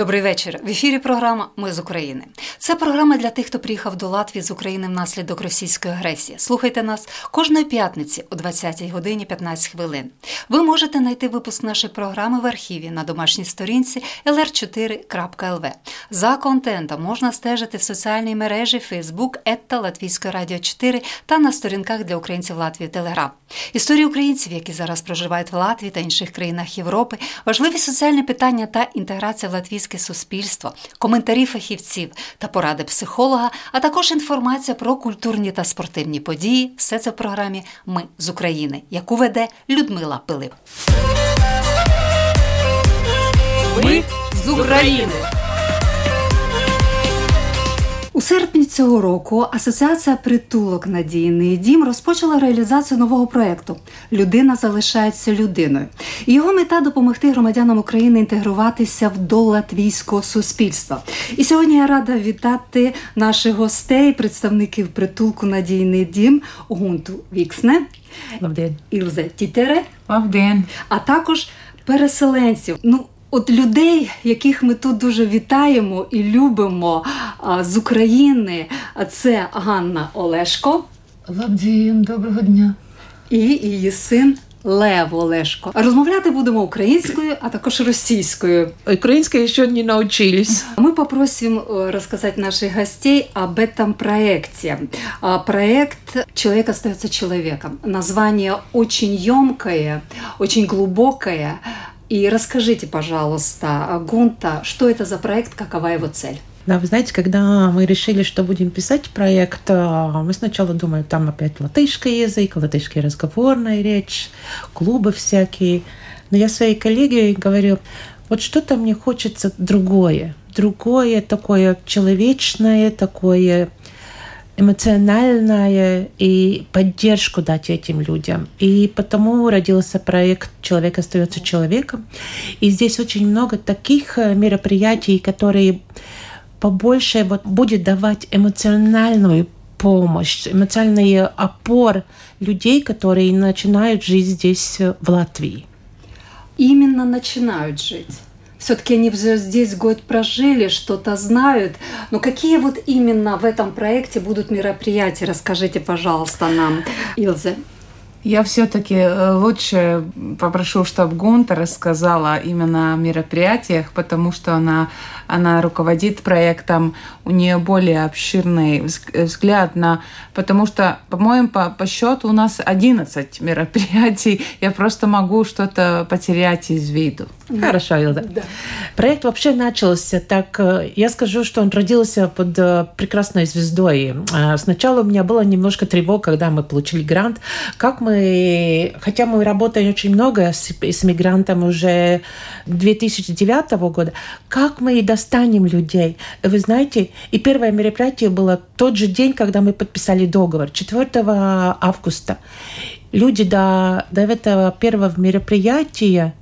Добрий вечір. В ефірі програма Ми з України. Це програма для тих, хто приїхав до Латвії з України внаслідок російської агресії. Слухайте нас кожної п'ятниці о 20 годині 15 хвилин. Ви можете знайти випуск нашої програми в архіві на домашній сторінці lr4.lv. За контентом можна стежити в соціальній мережі Facebook ета Латвійської радіо 4 та на сторінках для українців Латвії Телеграф. Історії українців, які зараз проживають в Латвії та інших країнах Європи, важливі соціальні питання та інтеграція в латвійське суспільство, коментарі фахівців та поради психолога, а також інформація про культурні та спортивні події. Все це в програмі Ми з України, яку веде Людмила Пилип. Ми з України. У серпні цього року Асоціація Притулок Надійний дім розпочала реалізацію нового проєкту Людина залишається людиною. Його мета допомогти громадянам України інтегруватися в до латвійського суспільства. І сьогодні я рада вітати наших гостей, представників притулку Надійний дім Гунту Віксне, Лавден. Ілзе Тітере, Лавден. а також переселенців. Ну, От людей, яких ми тут дуже вітаємо і любимо з України, це Ганна Олешко. Лабдін, доброго дня. І її син Лев Олешко. Розмовляти будемо українською, а також російською. Українською ще не научились. Мы попросим э, рассказать наших гостей об этом проекте. Проект «Человек остается человеком». Название очень емкое, очень глубокое. И расскажите, пожалуйста, Гунта, что это за проект, какова его цель? Да, вы знаете, когда мы решили, что будем писать проект, мы сначала думали, там опять латышский язык, латышская разговорная речь, клубы всякие. Но я своей коллеге говорю, вот что-то мне хочется другое, другое такое человечное, такое эмоциональное и поддержку дать этим людям. И потому родился проект «Человек остается человеком». И здесь очень много таких э, мероприятий, которые побольше вот будет давать эмоциональную помощь, эмоциональный опор людей, которые начинают жить здесь, э, в Латвии. Именно начинают жить. Все-таки они уже здесь год прожили, что-то знают. Но какие вот именно в этом проекте будут мероприятия? Расскажите, пожалуйста, нам, Илзе. Я все-таки э, лучше попрошу, чтобы Гунта рассказала именно о мероприятиях, потому что она, она руководит проектом, у нее более обширный взгляд на... Потому что, по-моему, по, по счету у нас 11 мероприятий. Я просто могу что-то потерять из виду. Хорошо, Илда. Да. Проект вообще начался так, э, я скажу, что он родился под э, прекрасной звездой. Сначала у меня было немножко тревог, когда мы получили грант. Как мы, хотя мы работаем очень много с, с мигрантами уже 2009 года, как мы достанем людей? Вы знаете, и первое мероприятие было тот же день, когда мы подписали договор, 4 августа. Люди до, до этого первого мероприятия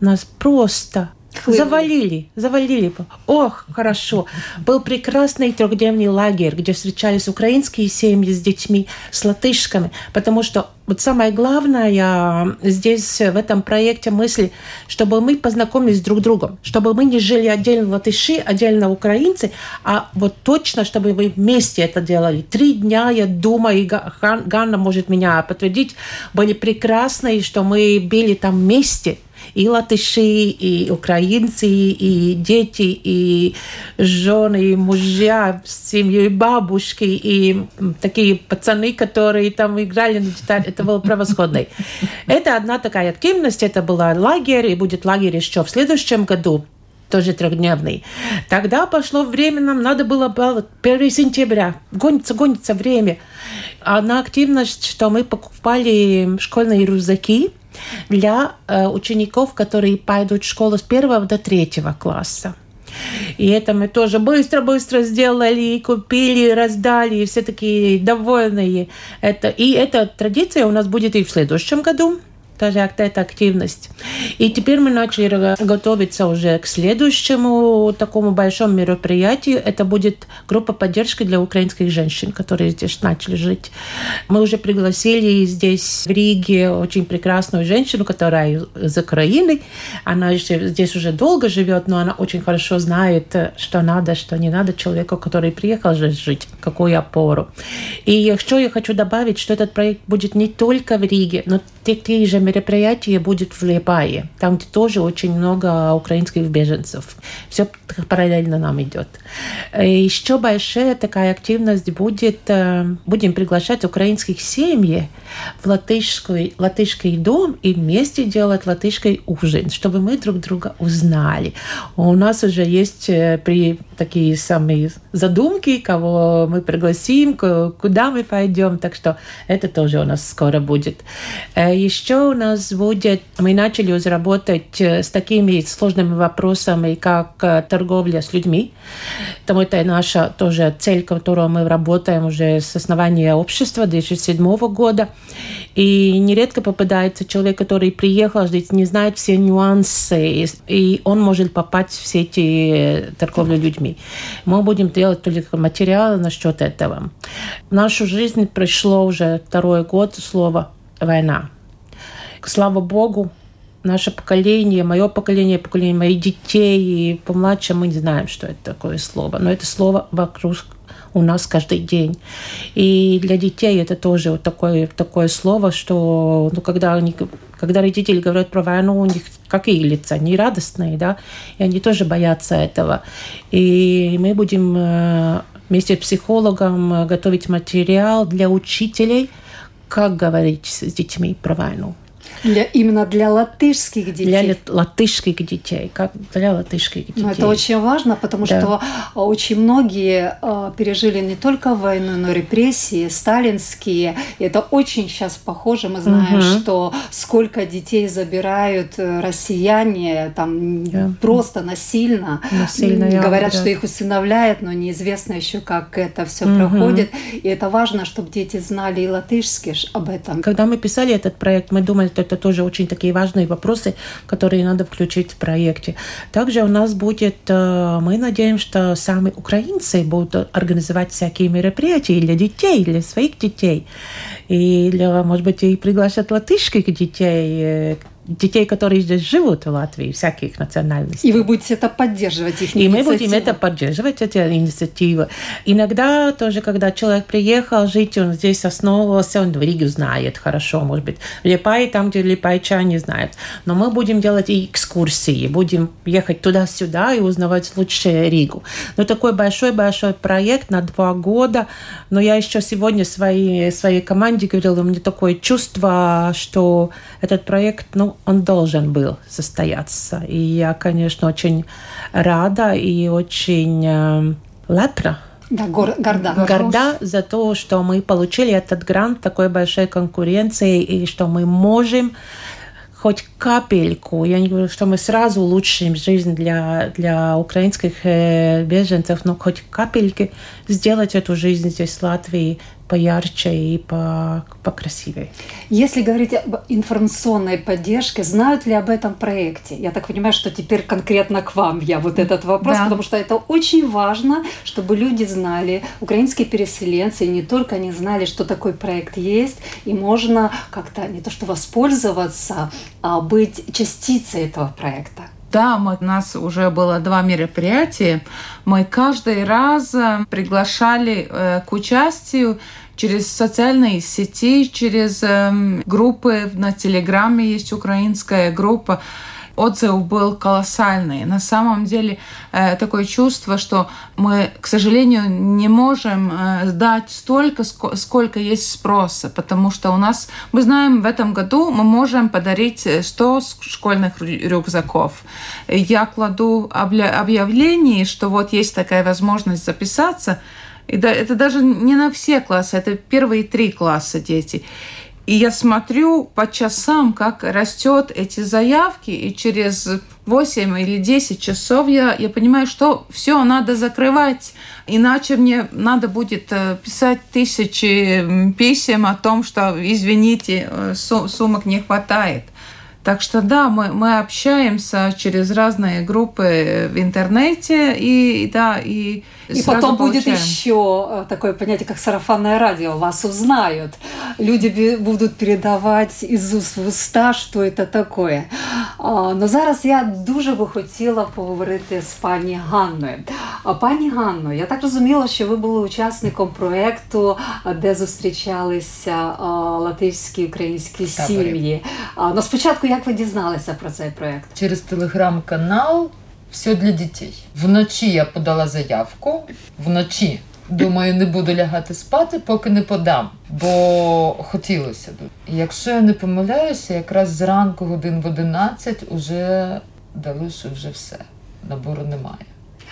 нас просто Хлынули. Завалили, завалили. Ох, хорошо. Был прекрасный трехдневный лагерь, где встречались украинские семьи с детьми, с латышками, потому что вот самое главное здесь, в этом проекте мысли, чтобы мы познакомились друг с другом, чтобы мы не жили отдельно латыши, отдельно украинцы, а вот точно, чтобы мы вместе это делали. Три дня, я думаю, и Ганна может меня подтвердить, были прекрасные, что мы были там вместе – и латыши, и украинцы, и дети, и жены, и мужья, семьи, и бабушки, и такие пацаны, которые там играли на гитаре. Это было превосходно. Это одна такая активность, это была лагерь, и будет лагерь еще в следующем году тоже трехдневный. Тогда пошло время, нам надо было 1 сентября. Гонится, гонится время. Одна активность, что мы покупали школьные рюкзаки, для э, учеников, которые пойдут в школу с первого до третьего класса. И это мы тоже быстро-быстро сделали, купили, раздали, и все такие довольные. Это, и эта традиция у нас будет и в следующем году. Даже эта активность. И теперь мы начали готовиться уже к следующему такому большому мероприятию. Это будет группа поддержки для украинских женщин, которые здесь начали жить. Мы уже пригласили здесь в Риге очень прекрасную женщину, которая из Украины. Она здесь уже долго живет, но она очень хорошо знает, что надо, что не надо человеку, который приехал здесь жить, какую опору. И что я хочу добавить, что этот проект будет не только в Риге, но такие же мероприятия будет в Лепае, там, где тоже очень много украинских беженцев. Все параллельно нам идет. Еще большая такая активность будет, э, будем приглашать украинских семьи в латышский, латышский дом и вместе делать латышский ужин, чтобы мы друг друга узнали. У нас уже есть э, при такие самые задумки, кого мы пригласим, куда мы пойдем, так что это тоже у нас скоро будет. Э, Еще нас будет, мы начали уже работать э, с такими сложными вопросами, как торговля с людьми. Там это наша тоже цель, которую мы работаем уже с основания общества 2007 года. И нередко попадается человек, который приехал здесь, не знает все нюансы, и он может попасть в все эти торговли людьми. Мы будем делать только материалы насчет этого. В нашу жизнь пришло уже второй год слово «война». Слава Богу, наше поколение, мое поколение, поколение моих детей и помладше мы не знаем, что это такое слово. Но это слово вокруг у нас каждый день. И для детей это тоже вот такое, такое слово, что ну, когда, они, когда родители говорят про войну, у них какие лица? Не радостные, да? И они тоже боятся этого. И мы будем э, вместе с психологом готовить материал для учителей, как говорить с детьми про войну. Для, именно для латышских детей. Для латышских детей, как для латышских детей. Но это очень важно, потому да. что очень многие э, пережили не только войну, но и репрессии, сталинские. И это очень сейчас похоже. Мы знаем, угу. что сколько детей забирают э, россияне там да. просто насильно. Насильно. Говорят, да. что их усыновляют, но неизвестно еще, как это все угу. проходит. И это важно, чтобы дети знали и латышский об этом. Когда мы писали этот проект, мы думали, это это тоже очень такие важные вопросы, которые надо включить в проекте. Также у нас будет, э, мы надеемся, что сами украинцы будут организовать всякие мероприятия для детей, для своих детей. И, для, может быть, и приглашать латышских детей, э, детей, которые здесь живут в Латвии, всяких национальностей. И вы будете это поддерживать, их И мы будем это поддерживать, эти инициативы. Иногда тоже, когда человек приехал жить, он здесь основывался, он в Риге знает хорошо, может быть, в Липае, там, где липайчане знают. Но мы будем делать и экскурсии, будем ехать туда-сюда и узнавать лучше Ригу. Но такой большой-большой проект на два года. Но я еще сегодня своей, своей команде говорила, у меня такое чувство, что этот проект, ну, он должен был состояться. И я, конечно, очень рада и очень э, лепра. Да, гор, горда. Горда за то, что мы получили этот грант такой большой конкуренции и что мы можем хоть капельку, я не говорю, что мы сразу улучшим жизнь для, для украинских э, беженцев, но хоть капельки сделать эту жизнь здесь в Латвии поярче и по, покрасивее. Если говорить об информационной поддержке, знают ли об этом проекте? Я так понимаю, что теперь конкретно к вам я вот этот вопрос, да. потому что это очень важно, чтобы люди знали, украинские переселенцы, и не только они знали, что такой проект есть, и можно как-то не то что воспользоваться, а быть частицей этого проекта. Да, мы, у нас уже было два мероприятия. Мы каждый раз э, приглашали э, к участию через социальные сети, через э, группы на Телеграме есть украинская группа отзыв был колоссальный. На самом деле э, такое чувство, что мы, к сожалению, не можем э, дать столько, сколько есть спроса, потому что у нас, мы знаем, в этом году мы можем подарить 100 школьных рюкзаков. Я кладу объявление, что вот есть такая возможность записаться, и это даже не на все классы, это первые три класса дети. И я смотрю по часам, как растет эти заявки, и через 8 или 10 часов я, я понимаю, что все надо закрывать, иначе мне надо будет э, писать тысячи писем о том, что, извините, э, сумок не хватает. Так что да, мы, мы общаемся через разные группы в интернете и да и и потом будет еще э, такое понятие, как сарафанное радио. Вас узнают. Люди будут передавать из уст в уста, що це таке. Но зараз я дуже би хотіла поговорити з пані Ганною. Пані Ганно, я так розуміла, що ви були учасником проєкту, де зустрічалися латиські і українські сім'ї. Ну спочатку як ви дізналися про цей проєкт? Через телеграм-канал все для дітей. Вночі я подала заявку. Вночі думаю, не буду лягати спати, поки не подам, бо хотілося. І якщо я не помиляюся, якраз зранку годин в 11 уже дали, що вже все. Набору немає.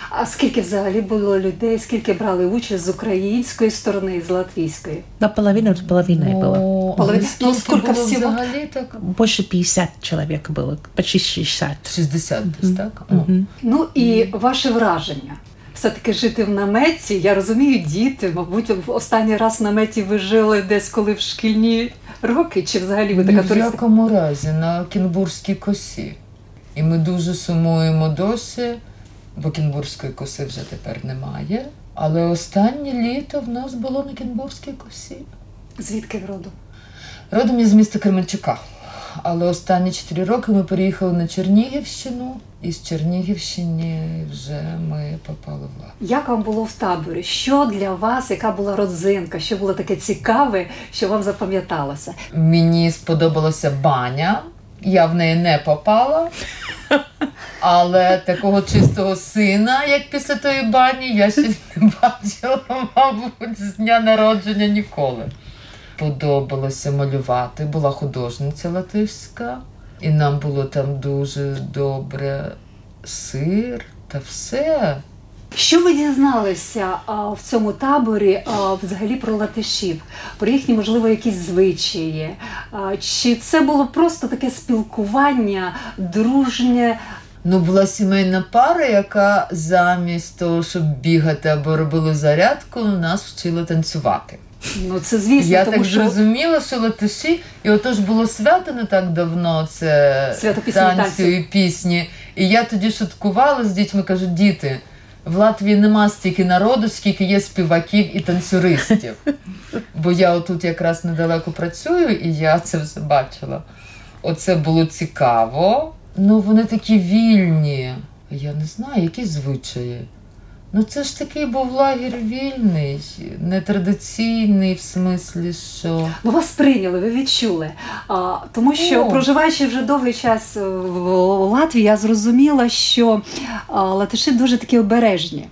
А скільки взагалі було людей, скільки брали участь з української сторони і з латвійської? Наполовину Ну, было. Половина. скільки Ну, скільки було всього? взагалі так? Больше 50 человек было, почти 60. 60 десь, так? О. Мгм. Ну і ваше враження. Все-таки жити в наметі, я розумію, діти, мабуть, в останній раз в наметі ви жили десь коли в шкільні роки, чи взагалі ви Ні така в якому разі на Кінбурзькій косі. І ми дуже сумуємо досі, бо Кінбурзької коси вже тепер немає. Але останнє літо в нас було на Кінбурзькій косі. Звідки ви родом? Родом із міста Кременчука. Але останні 4 роки ми переїхали на Чернігівщину, і з Чернігівщини вже ми попали в лад. Як вам було в таборі? Що для вас, яка була родзинка, що було таке цікаве, що вам запам'яталося? Мені сподобалася баня. Я в неї не попала. Але такого чистого сина, як після тої бані, я ще не бачила, мабуть, з дня народження ніколи. Подобалося малювати. Була художниця латиська, і нам було там дуже добре сир та все. Що ви дізналися а, в цьому таборі а, взагалі про латишів, про їхні, можливо, якісь звичаї? А, чи це було просто таке спілкування, дружнє? Ну, була сімейна пара, яка замість того, щоб бігати або робили зарядку, нас вчила танцювати. Ну це звісно, Я тому так що зрозуміла, що латиші, і отож було свято не так давно, це Свято пісні танців. і пісні. І я тоді шуткувала з дітьми, кажу, діти, в Латвії нема стільки народу, скільки є співаків і танцюристів. Бо я отут якраз недалеко працюю, і я це все бачила. Оце було цікаво. Ну, вони такі вільні. Я не знаю, які звичаї. Ну, це ж такий був лагерь вільний, нетрадиційний, в смислі, що. ну вас прийняли, ви відчули. А, тому що О. проживаючи вже довгий час в Латвії, я зрозуміла, що латиші дуже такі обережні.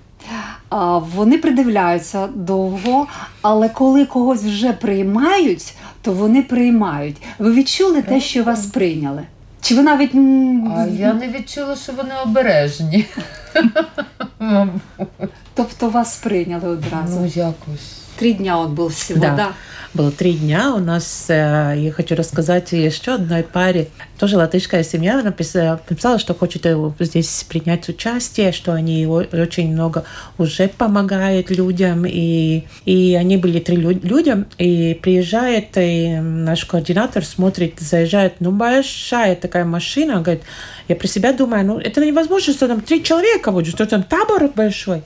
А, Вони придивляються довго, але коли когось вже приймають, то вони приймають. Ви відчули те, що вас прийняли? Чи ви навіть А я не відчула, що вони обережні. Тобто вас прийняли одразу? Ну, якось. Три дня он был всего, Да. да. Было три дня. У нас, э, я хочу рассказать еще одной паре. Тоже латышская семья написала, что хочет э, здесь принять участие, что они очень много уже помогают людям. И, и они были три лю- людям. И приезжает и наш координатор, смотрит, заезжает, ну, большая такая машина. Говорит, я про себя думаю, ну, это невозможно, что там три человека будет, что там табор большой.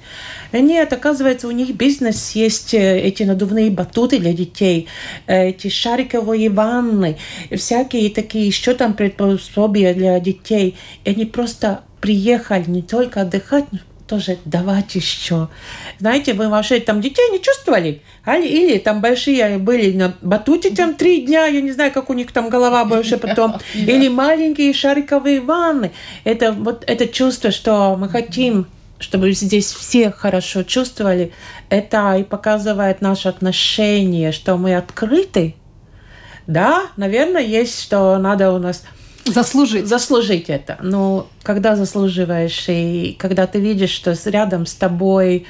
Нет, оказывается, у них бизнес есть э, эти надувные батуты для детей, э, эти шариковые ванны, всякие такие еще там приспособия для детей. И они просто приехали не только отдыхать, но тоже давать еще. Знаете, вы вообще там детей не чувствовали? А, Или там большие были на батуте там три дня, я не знаю, как у них там голова больше потом. Или маленькие шариковые ванны. Это вот это чувство, что мы хотим чтобы здесь все хорошо чувствовали, это и показывает наше отношение, что мы открыты. Да, наверное, есть, что надо у нас Заслужить. заслужить это. Но когда заслуживаешь, и когда ты видишь, что рядом с тобой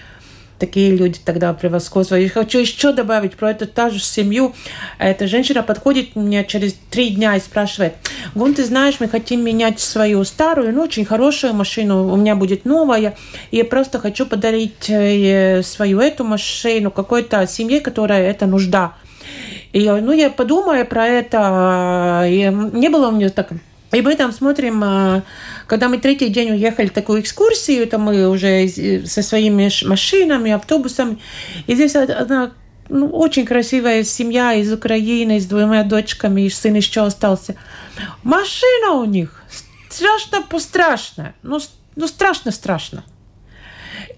такие люди тогда превосходство. И хочу еще добавить про эту та же семью. Эта женщина подходит мне через три дня и спрашивает, Гун, ты знаешь, мы хотим менять свою старую, ну, очень хорошую машину, у меня будет новая, и я просто хочу подарить э, свою эту машину какой-то семье, которая это нужда. И ну, я подумаю про это, и не было у меня так и мы там смотрим, э, когда мы третий день уехали в такую экскурсию, это мы уже со своими машинами, автобусами. И здесь одна ну, очень красивая семья из Украины, с двумя дочками, и сын еще остался. Машина у них страшно пострашная. Ну, ну страшно-страшно.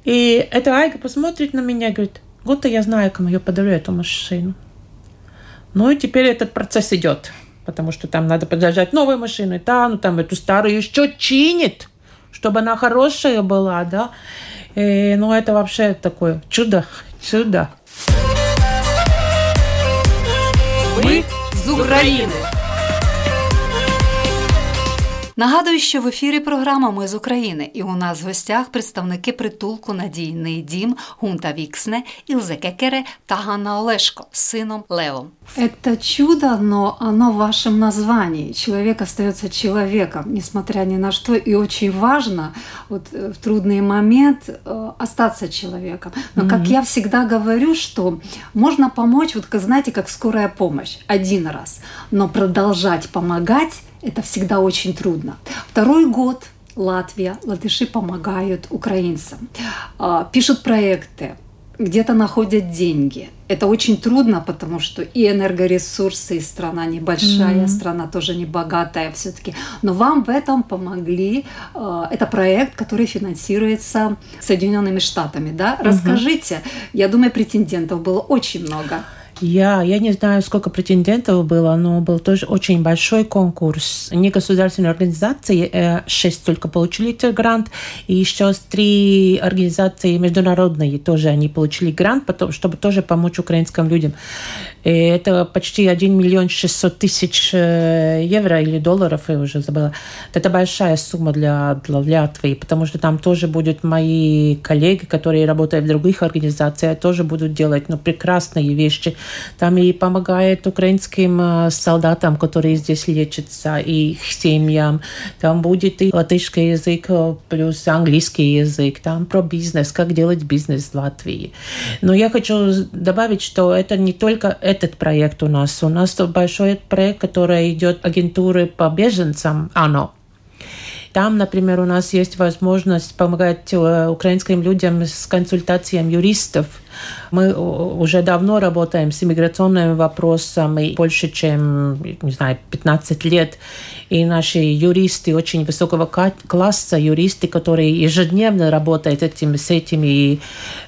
И эта Айга посмотрит на меня и говорит, вот я знаю, кому я подарю эту машину. Ну и теперь этот процесс идет потому что там надо подождать новые машины, да, ну там эту старую еще чинит, чтобы она хорошая была, да. И, ну это вообще такое чудо, чудо. Мы з України. Нагадую, що в ефірі програма Ми з України, і у нас в гостях представники притулку Надійний дім Гунта Віксне, Ілзе Кекере та Ганна Олешко з сином Лео. Это чудо, но оно в вашем названии. Человек остается человеком, несмотря ни на что. И очень важно вот, э, в трудный момент э, остаться человеком. Но mm-hmm. как я всегда говорю, что можно помочь, вот знаете, как скорая помощь, один раз. Но продолжать помогать это всегда очень трудно. Второй год Латвия, латыши помогают украинцам, а, пишут проекты, где-то находят деньги. Это очень трудно, потому что и энергоресурсы, и страна небольшая, mm-hmm. страна тоже не богатая все-таки. Но вам в этом помогли. А, это проект, который финансируется Соединенными Штатами. Да? Расскажите, mm-hmm. я думаю, претендентов было очень много. Я, я не знаю, сколько претендентов было, но был тоже очень большой конкурс. Негосударственные организации, э, шесть только получили этот грант, и еще три организации международные тоже они получили грант, потом, чтобы тоже помочь украинским людям. И это почти 1 миллион 600 тысяч э, евро или долларов, я уже забыла. Это большая сумма для, для Латвии, потому что там тоже будут мои коллеги, которые работают в других организациях, тоже будут делать ну, прекрасные вещи. Там и помогает украинским э, солдатам, которые здесь лечатся, и их семьям. Там будет и латышский язык э, плюс английский язык. Там про бизнес, как делать бизнес в Латвии. Но я хочу добавить, что это не только этот проект у нас. У нас большой проект, который идет агентуры по беженцам, АНО. Там, например, у нас есть возможность помогать э, украинским людям с консультацией юристов – мы уже давно работаем с иммиграционными вопросами, больше, чем, не знаю, 15 лет. И наши юристы очень высокого класса, юристы, которые ежедневно работают этим, с этими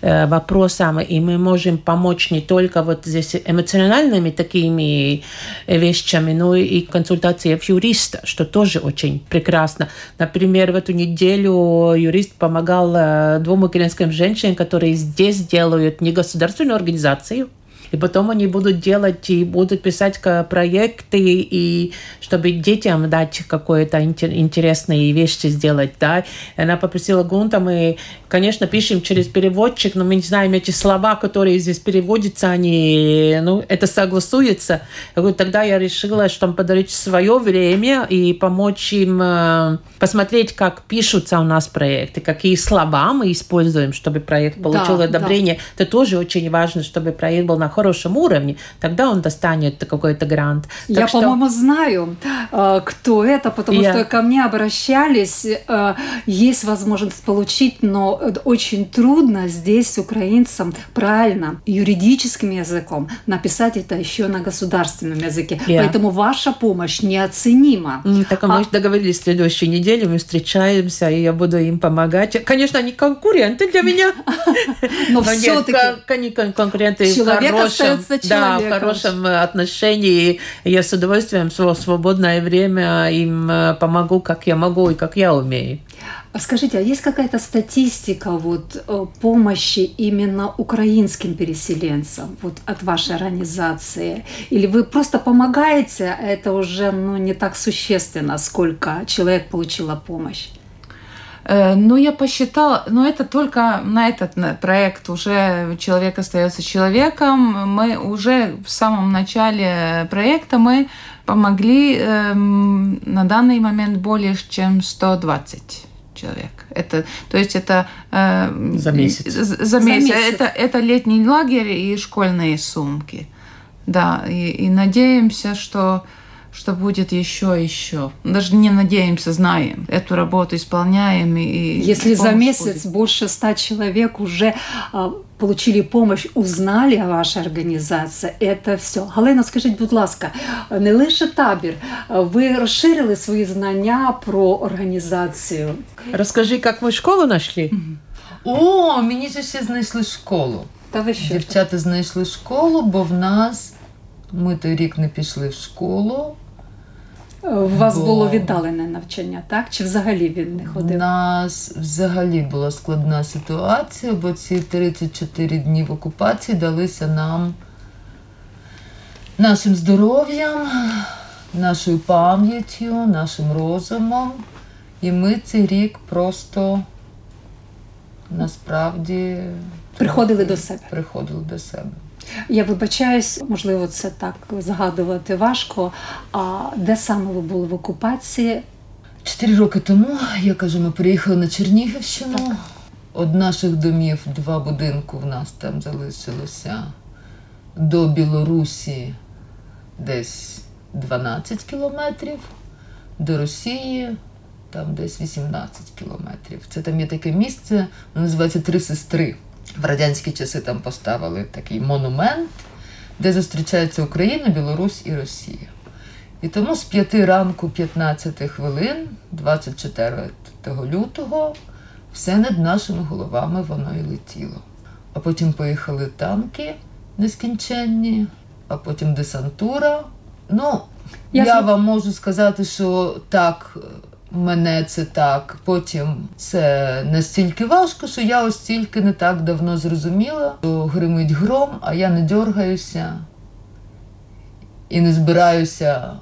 э, вопросами, и мы можем помочь не только вот здесь эмоциональными такими вещами, но и консультацией юриста, что тоже очень прекрасно. Например, в эту неделю юрист помогал э, двум украинским женщинам, которые здесь делают негосударственную организацию, и потом они будут делать и будут писать проекты, и чтобы детям дать какое-то интересные вещи сделать, да. Она попросила Гунта, мы, конечно, пишем через переводчик, но мы не знаем эти слова, которые здесь переводятся, они, ну, это согласуется. Тогда я решила, что подарить свое время и помочь им э, посмотреть, как пишутся у нас проекты, какие слова мы используем, чтобы проект получил да, одобрение. Да. Это тоже очень важно, чтобы проект был на хорошем уровне, тогда он достанет какой-то грант. Так Я, что... по-моему, знаю, э, кто это, потому Я... что ко мне обращались, э, есть возможность получить, но очень трудно здесь украинцам правильно юридическим языком написать это еще на государственном языке. Yeah. Поэтому ваша помощь неоценима. Так а мы а... договорились в следующей неделе, мы встречаемся, и я буду им помогать. Конечно, они конкуренты для меня. Но все-таки они конкуренты хорошем, остается да, в хорошем отношении. Я с удовольствием в свободное время им э, помогу, как я могу и как я умею. Скажите, а есть какая-то статистика вот, э, помощи именно украинским переселенцам вот, от вашей организации? Или вы просто помогаете, а это уже ну, не так существенно, сколько человек получила помощь? Э, ну, я посчитала, но это только на этот проект уже человек остается человеком. Мы уже в самом начале проекта мы помогли эм, на данный момент более чем 120 человек. Это, то есть это э, за месяц. За, за месяц. месяц. Это, это летний лагерь и школьные сумки. Да, и, и надеемся, что что будет еще еще. Даже не надеемся, знаем. Эту работу исполняем. И Если за месяц будет. больше ста человек уже а, получили помощь, узнали о вашей організації, це все. Галина, скажіть, будь ласка, не лише табір, ви розширили свої знання про організацію. Розкажи, як ви школу знайшли? О, мені ж ще знайшли школу. Та ви що? Дівчата знайшли школу, бо в нас ми той рік не пішли в школу. У вас Бо... було віддалене навчання, так? Чи взагалі він не ходив? У нас взагалі була складна ситуація, бо ці 34 дні в окупації далися нам нашим здоров'ям, нашою пам'яттю, нашим розумом. І ми цей рік просто насправді приходили до себе. Приходили до себе. Я вибачаюсь, можливо, це так згадувати важко. А де саме ви були в окупації? Чотири роки тому я кажу, ми приїхали на Чернігівщину. Так. Од наших домів два будинки в нас там залишилося до Білорусі десь 12 кілометрів, до Росії там десь 18 кілометрів. Це там є таке місце, називається Три сестри. В радянські часи там поставили такий монумент, де зустрічаються Україна, Білорусь і Росія. І тому з 5 ранку 15 хвилин, 24 лютого, все над нашими головами воно і летіло. А потім поїхали танки нескінченні, а потім десантура. Ну, я, я вам можу сказати, що так мене це так. Потім це настільки важко, що я ось тільки не так давно зрозуміла, що гримить гром, а я не дергаюся і не збираюся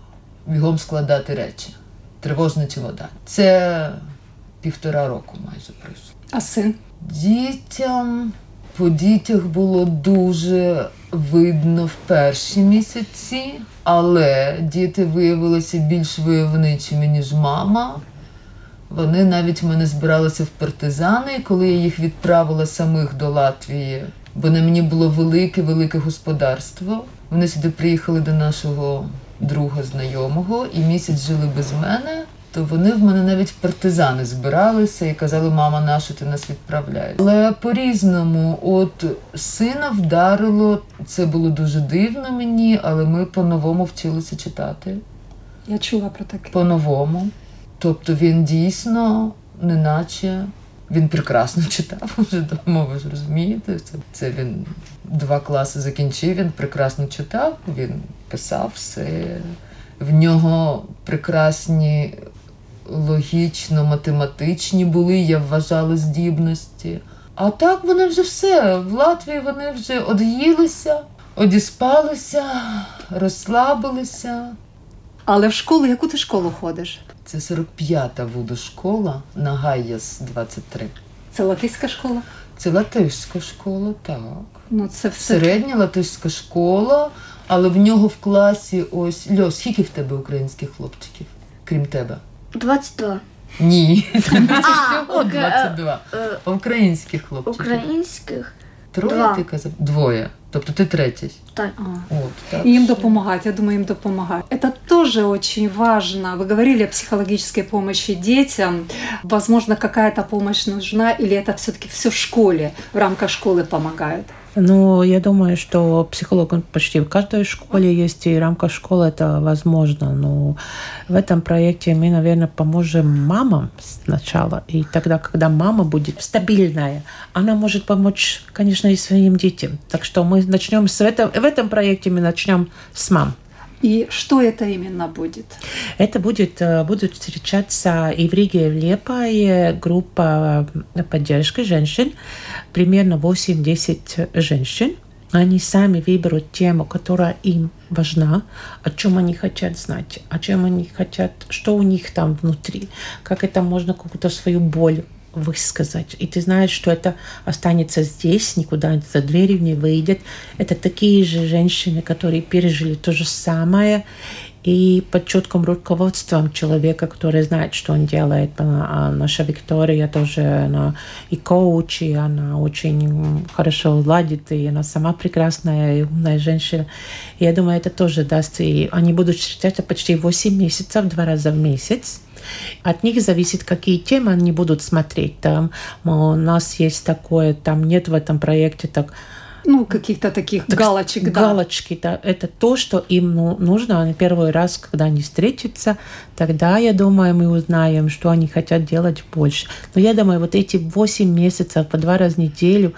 бігом складати речі. Тривожна чи вода. Це півтора року майже пройшло. А син? Дітям по дітях було дуже видно в перші місяці, але діти виявилися більш войовничими, ніж мама. Вони навіть мене збиралися в партизани, коли я їх відправила самих до Латвії, бо на мені було велике-велике господарство. Вони сюди приїхали до нашого друга знайомого і місяць жили без мене то вони в мене навіть в партизани збиралися і казали, мама, нащо ти нас відправляєш? Але по-різному, от сина вдарило, це було дуже дивно мені, але ми по-новому вчилися читати. Я чула про таке. По-новому. Тобто він дійсно, неначе. Він прекрасно читав вже дома, ви ж розумієте. Це, це він два класи закінчив, він прекрасно читав, він писав все. В нього прекрасні логічно-математичні були, я вважала здібності. А так вони вже все. В Латвії вони вже од'їлися, одіспалися, розслабилися. Але в школу, яку ти школу ходиш? Це 45-та водошкола на Гайяс 23. Це латиська школа? Це латишська школа, так. Ну, це все... Середня латишська школа, але в нього в класі ось Льо, скільки в тебе українських хлопчиків, крім тебе? 22. Ні. Всього 22. Українських хлопчиків. Українських. Троє Два. ти казав? Двоє. Тобто ти третій. Так. От, так. И им допомагать, я думаю, им допомагать. Это тоже очень важно. Вы говорили о психологической помощи детям. Возможно, какая-то помощь нужна, или это все-таки все в школе, в рамках школы помогают? Ну, я думаю, что психолог почти в каждой школе есть, и в рамках школы это возможно. Но в этом проекте мы, наверное, поможем мамам сначала. И тогда, когда мама будет стабильная, она может помочь, конечно, и своим детям. Так что мы начнем с этого. В этом проекте мы начнем с мам. И что это именно будет? Это будет, э, будут встречаться и в Риге, и в Лепае группа поддержки женщин, примерно 8-10 женщин. Они сами выберут тему, которая им важна, о чем они хотят знать, о чем они хотят, что у них там внутри, как это можно какую-то свою боль высказать. И ты знаешь, что это останется здесь, никуда за дверью не выйдет. Это такие же женщины, которые пережили то же самое и под четким руководством человека, который знает, что он делает. А наша Виктория тоже она и коуч, и она очень хорошо ладит, и она сама прекрасная и умная женщина. И я думаю, это тоже даст. И они будут встречаться почти 8 месяцев, два раза в месяц. От них зависит, какие темы они будут смотреть. Там у нас есть такое, там нет в этом проекте так ну, каких-то таких так, галочек, да. Галочки, да, это то, что им ну, нужно. Первый раз, когда они встретятся, тогда, я думаю, мы узнаем, что они хотят делать больше. Но я думаю, вот эти 8 месяцев по два раза в неделю,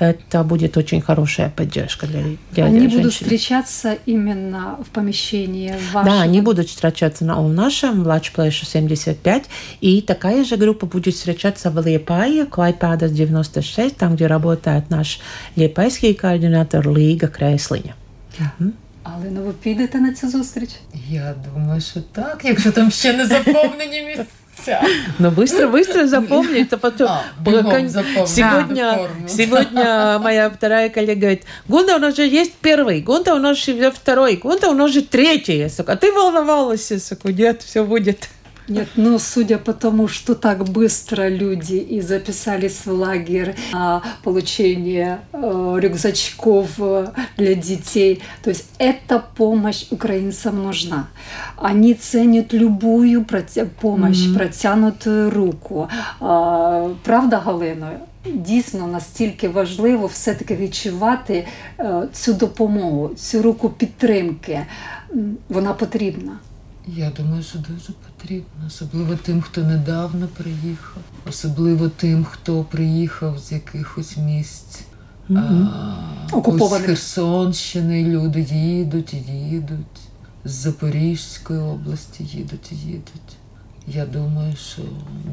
это будет очень хорошая поддержка для, для Они женщин. будут встречаться именно в помещении вашего? Да, они будут встречаться на нашем Лач Плэшу 75, и такая же группа будет встречаться в Лепае, Клайпадас 96, там, где работает наш лепайский координатор Лига Крейслиня. Угу. Але ну ви підете на цю зустріч? Я думаю, що так, якщо там ще не заповнені місця. Но быстро, быстро запомнить, а потом а, сегодня, сегодня моя вторая коллега говорит, Гунда, у нас же есть первый, Гунда, у нас же второй, Гунда, у нас же третий. А ты волновалась, я нет, все будет. Нет, ну, судя по тому, что так быстро люди и записались в лагерь на получение э, рюкзачков э, для детей, то есть эта помощь украинцам нужна. Они ценят любую проти- помощь, mm-hmm. протянутую руку. Э, правда, Галино? Дійсно настільки важливо все-таки відчувати е, цю допомогу, цю руку підтримки. Вона потрібна. Я думаю, що дуже потрібно, особливо тим, хто недавно приїхав, особливо тим, хто приїхав з якихось місць mm-hmm. а, з Херсонщини. Люди їдуть, їдуть, з Запорізької області їдуть, їдуть. Я думаю, що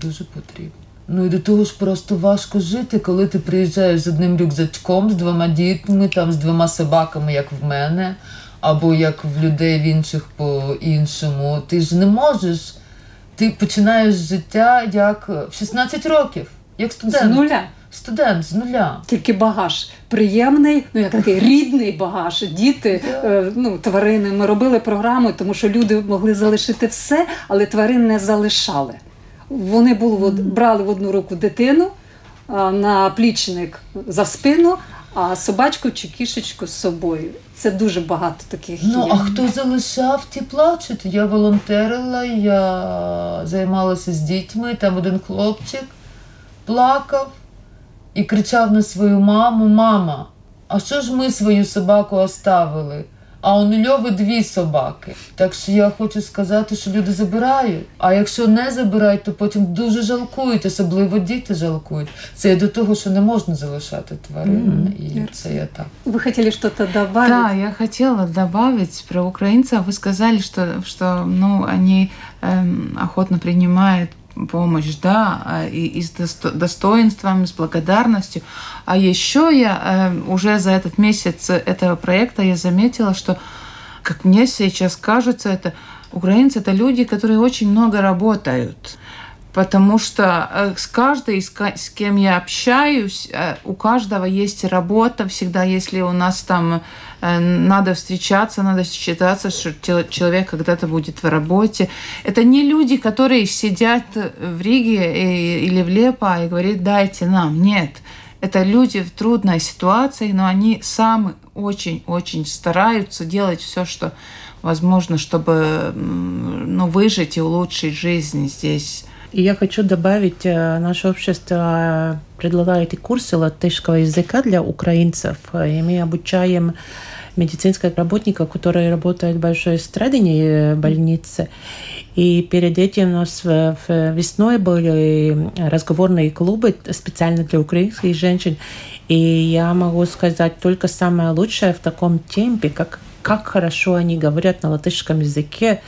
дуже потрібно. Ну і до того ж просто важко жити, коли ти приїжджаєш з одним рюкзачком, з двома дітьми, там з двома собаками, як в мене або як в людей в інших по-іншому. Ти ж не можеш. Ти починаєш життя як в 16 років, як студент. З нуля. Студент з нуля. Тільки багаж приємний, ну як такий рідний багаж. Діти, е, ну тварини. Ми робили програму, тому що люди могли залишити все, але тварин не залишали. Вони були, брали в одну руку дитину, на плічник за спину, а собачку чи кішечку з собою. Це дуже багато таких. Ну, є. а хто залишав, ті плачуть. Я волонтерила, я займалася з дітьми, там один хлопчик плакав і кричав на свою маму: Мама, а що ж ми свою собаку оставили? а у Нульови дві собаки. Так що я хочу сказати, що люди забирають. А якщо не забирають, то потім дуже жалкують, особливо діти жалкують. Це до того, що не можна залишати тварин. Mm-hmm. І це я так. Вы хотели что-то добавить? Да, я хотела добавить про украинцев. Вы сказали, что, что ну, они эм, охотно принимают помощь, да, а, и, и с достоинством, с благодарностью. А еще я э, уже за этот месяц этого проекта я заметила, что, как мне сейчас кажется, это украинцы это люди, которые очень много работают потому что э, с каждой, с кем я общаюсь, э, у каждого есть работа, всегда, если у нас там надо встречаться, надо считаться, что человек когда-то будет в работе. Это не люди, которые сидят в Риге или в Лепа и говорят, дайте нам. Нет. Это люди в трудной ситуации, но они сами очень-очень стараются делать все, что возможно, чтобы ну, выжить и улучшить жизнь здесь. И я хочу добавить, э, наше общество предлагает и курсы латышского языка для украинцев. И мы обучаем медицинских работников, которые работают в Большой Страдине больнице. И перед этим у нас весной были разговорные клубы специально для украинских женщин. И я могу сказать только самое лучшее в таком темпе, как как хорошо они говорят на латышском языке.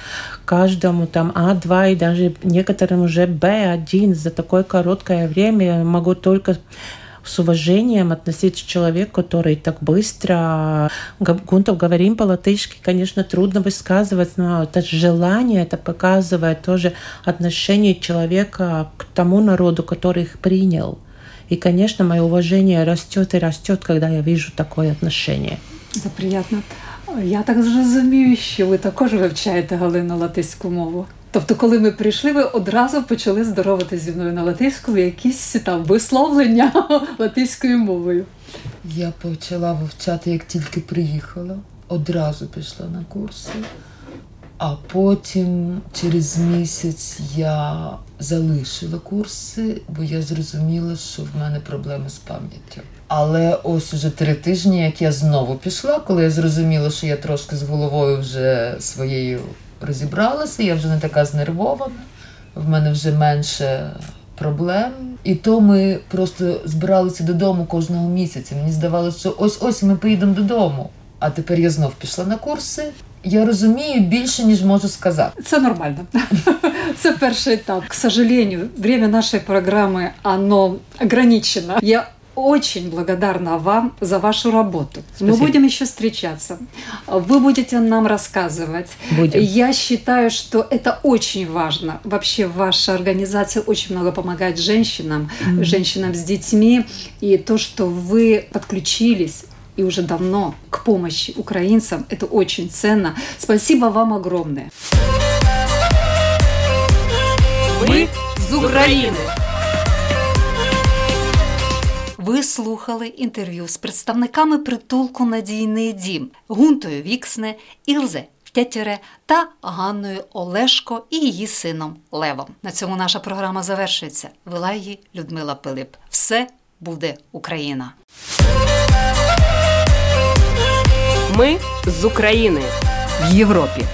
Каждому там А2 и даже некоторым уже Б1 за такое короткое время могу только с уважением относиться к человеку, который так быстро... Гунтов говорим по-латышски, конечно, трудно высказывать, но это желание, это показывает тоже отношение человека к тому народу, который их принял. И, конечно, мое уважение растет и растет, когда я вижу такое отношение. Это приятно. Я так зрозумію, що ви також вивчаєте Галину латиську мову. Тобто, коли ми прийшли, ви одразу почали здоровати зі мною на латиську якісь там висловлення латиською мовою. Я почала вивчати, як тільки приїхала. Одразу пішла на курси, а потім через місяць я залишила курси, бо я зрозуміла, що в мене проблеми з пам'яттю. Але ось уже три тижні, як я знову пішла, коли я зрозуміла, що я трошки з головою вже своєю розібралася, я вже не така знервована, в мене вже менше проблем. І то ми просто збиралися додому кожного місяця. Мені здавалося, що ось ось ми поїдемо додому. А тепер я знов пішла на курси. Я розумію більше, ніж можу сказати. Це нормально. Це перший етап. К сожалению, время нашей программы, оно ограничено. Я очень благодарна вам за вашу работу. Спасибо. Мы будем еще встречаться. Вы будете нам рассказывать. Будем. Я считаю, что это очень важно. Вообще ваша организация очень много помогает женщинам, женщинам с детьми. И то, что вы подключились и уже давно к помощи украинцам, это очень ценно. Спасибо вам огромное. Ми з України. Ви слухали інтерв'ю з представниками притулку Надійний дім Гунтою Віксне, Ілзе Тетєре та Ганною Олешко і її сином Левом. На цьому наша програма завершується. Вела її Людмила Пилип. Все буде Україна. Ми з України в Європі.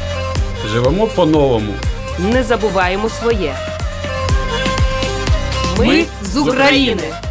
Живемо по-новому. Не забуваємо своє. Ми з України.